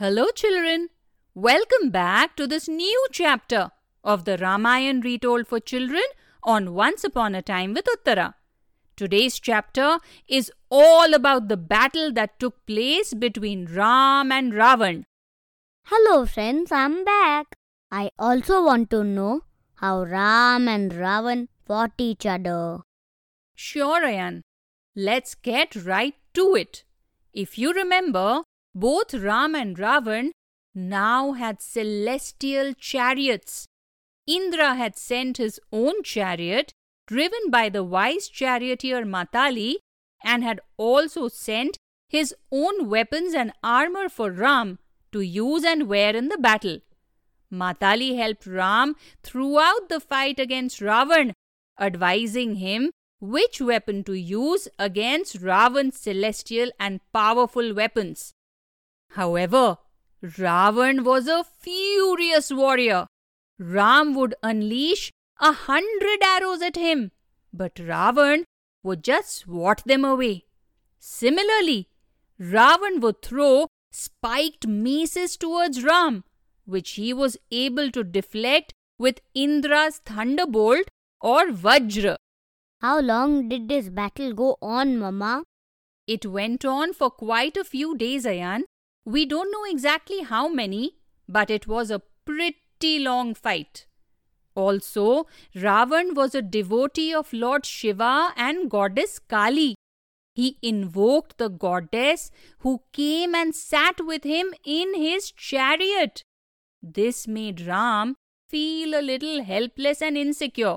Hello, children. Welcome back to this new chapter of the Ramayan retold for children on Once Upon a Time with Uttara. Today's chapter is all about the battle that took place between Ram and Ravan. Hello, friends, I'm back. I also want to know how Ram and Ravan fought each other. Sure, Ayan. Let's get right to it. If you remember, both Ram and Ravan now had celestial chariots. Indra had sent his own chariot, driven by the wise charioteer Matali, and had also sent his own weapons and armor for Ram to use and wear in the battle. Matali helped Ram throughout the fight against Ravan, advising him which weapon to use against Ravan's celestial and powerful weapons. However, Ravan was a furious warrior. Ram would unleash a hundred arrows at him, but Ravan would just swat them away. Similarly, Ravan would throw spiked maces towards Ram, which he was able to deflect with Indra's thunderbolt or Vajra. How long did this battle go on, Mama? It went on for quite a few days, Ayan. We don't know exactly how many, but it was a pretty long fight. Also, Ravan was a devotee of Lord Shiva and goddess Kali. He invoked the goddess who came and sat with him in his chariot. This made Ram feel a little helpless and insecure.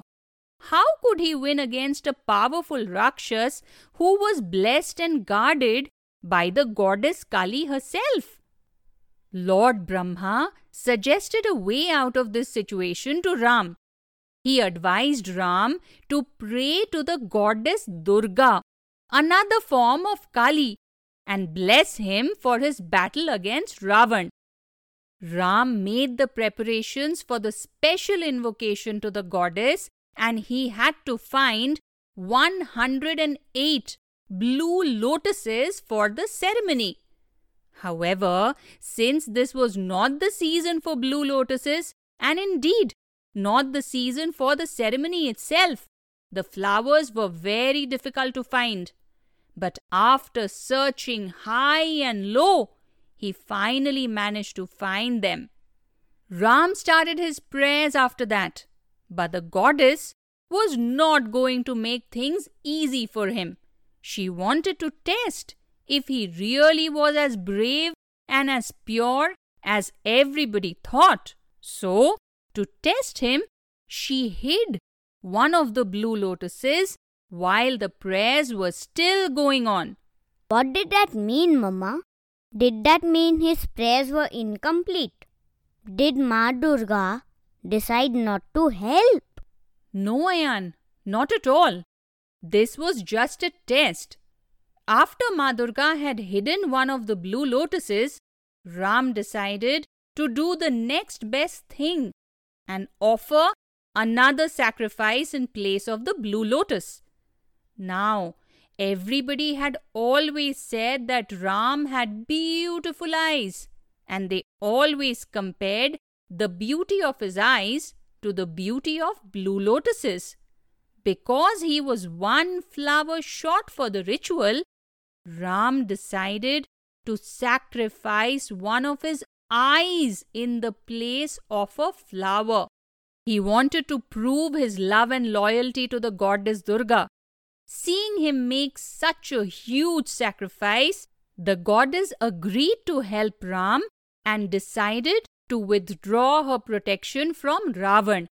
How could he win against a powerful Rakshas who was blessed and guarded by the goddess Kali herself. Lord Brahma suggested a way out of this situation to Ram. He advised Ram to pray to the goddess Durga, another form of Kali, and bless him for his battle against Ravan. Ram made the preparations for the special invocation to the goddess and he had to find 108 blue lotuses for the ceremony. However, since this was not the season for blue lotuses, and indeed not the season for the ceremony itself, the flowers were very difficult to find. But after searching high and low, he finally managed to find them. Ram started his prayers after that, but the goddess was not going to make things easy for him. She wanted to test if he really was as brave and as pure as everybody thought. So, to test him, she hid one of the blue lotuses while the prayers were still going on. What did that mean, Mama? Did that mean his prayers were incomplete? Did Ma Durga decide not to help? No, Ayan, not at all. This was just a test. After Ma Durga had hidden one of the blue lotuses, Ram decided to do the next best thing and offer another sacrifice in place of the blue lotus. Now, everybody had always said that Ram had beautiful eyes, and they always compared the beauty of his eyes to the beauty of blue lotuses. Because he was one flower short for the ritual, Ram decided to sacrifice one of his eyes in the place of a flower. He wanted to prove his love and loyalty to the goddess Durga. Seeing him make such a huge sacrifice, the goddess agreed to help Ram and decided to withdraw her protection from Ravan.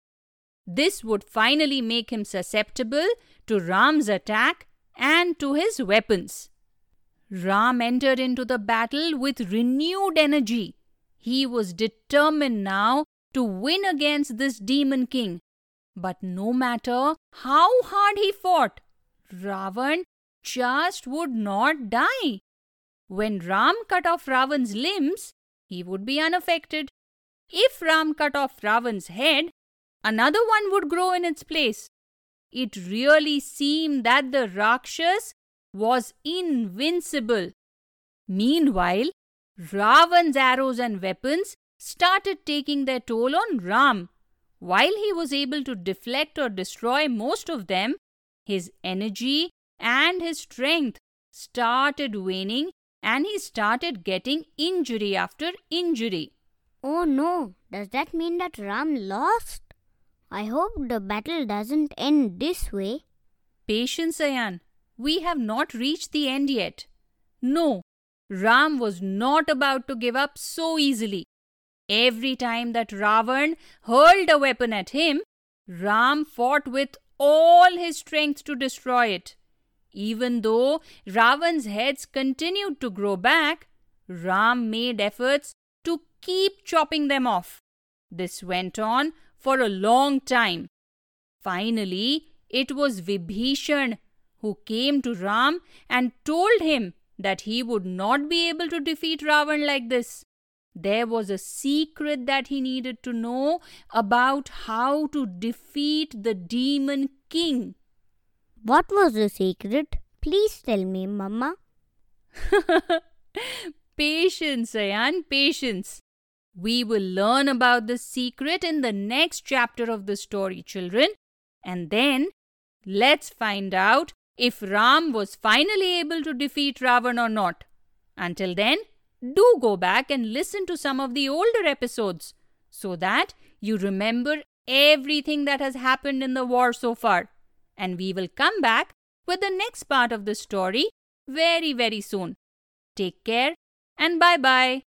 This would finally make him susceptible to Ram's attack and to his weapons. Ram entered into the battle with renewed energy. He was determined now to win against this demon king. But no matter how hard he fought, Ravan just would not die. When Ram cut off Ravan's limbs, he would be unaffected. If Ram cut off Ravan's head, another one would grow in its place. It really seemed that the Rakshas was invincible. Meanwhile, Ravan's arrows and weapons started taking their toll on Ram. While he was able to deflect or destroy most of them, his energy and his strength started waning and he started getting injury after injury. Oh no, does that mean that Ram lost? I hope the battle doesn't end this way. Patience, Ayan. We have not reached the end yet. No, Ram was not about to give up so easily. Every time that Ravan hurled a weapon at him, Ram fought with all his strength to destroy it. Even though Ravan's heads continued to grow back, Ram made efforts to keep chopping them off. This went on for a long time. Finally, it was Vibhishan who came to Ram and told him that he would not be able to defeat Ravan like this. There was a secret that he needed to know about how to defeat the demon king. What was the secret? Please tell me, Mama. patience, Ayan, patience. We will learn about the secret in the next chapter of the story, children. And then let's find out if Ram was finally able to defeat Ravan or not. Until then, do go back and listen to some of the older episodes so that you remember everything that has happened in the war so far. And we will come back with the next part of the story very, very soon. Take care and bye bye.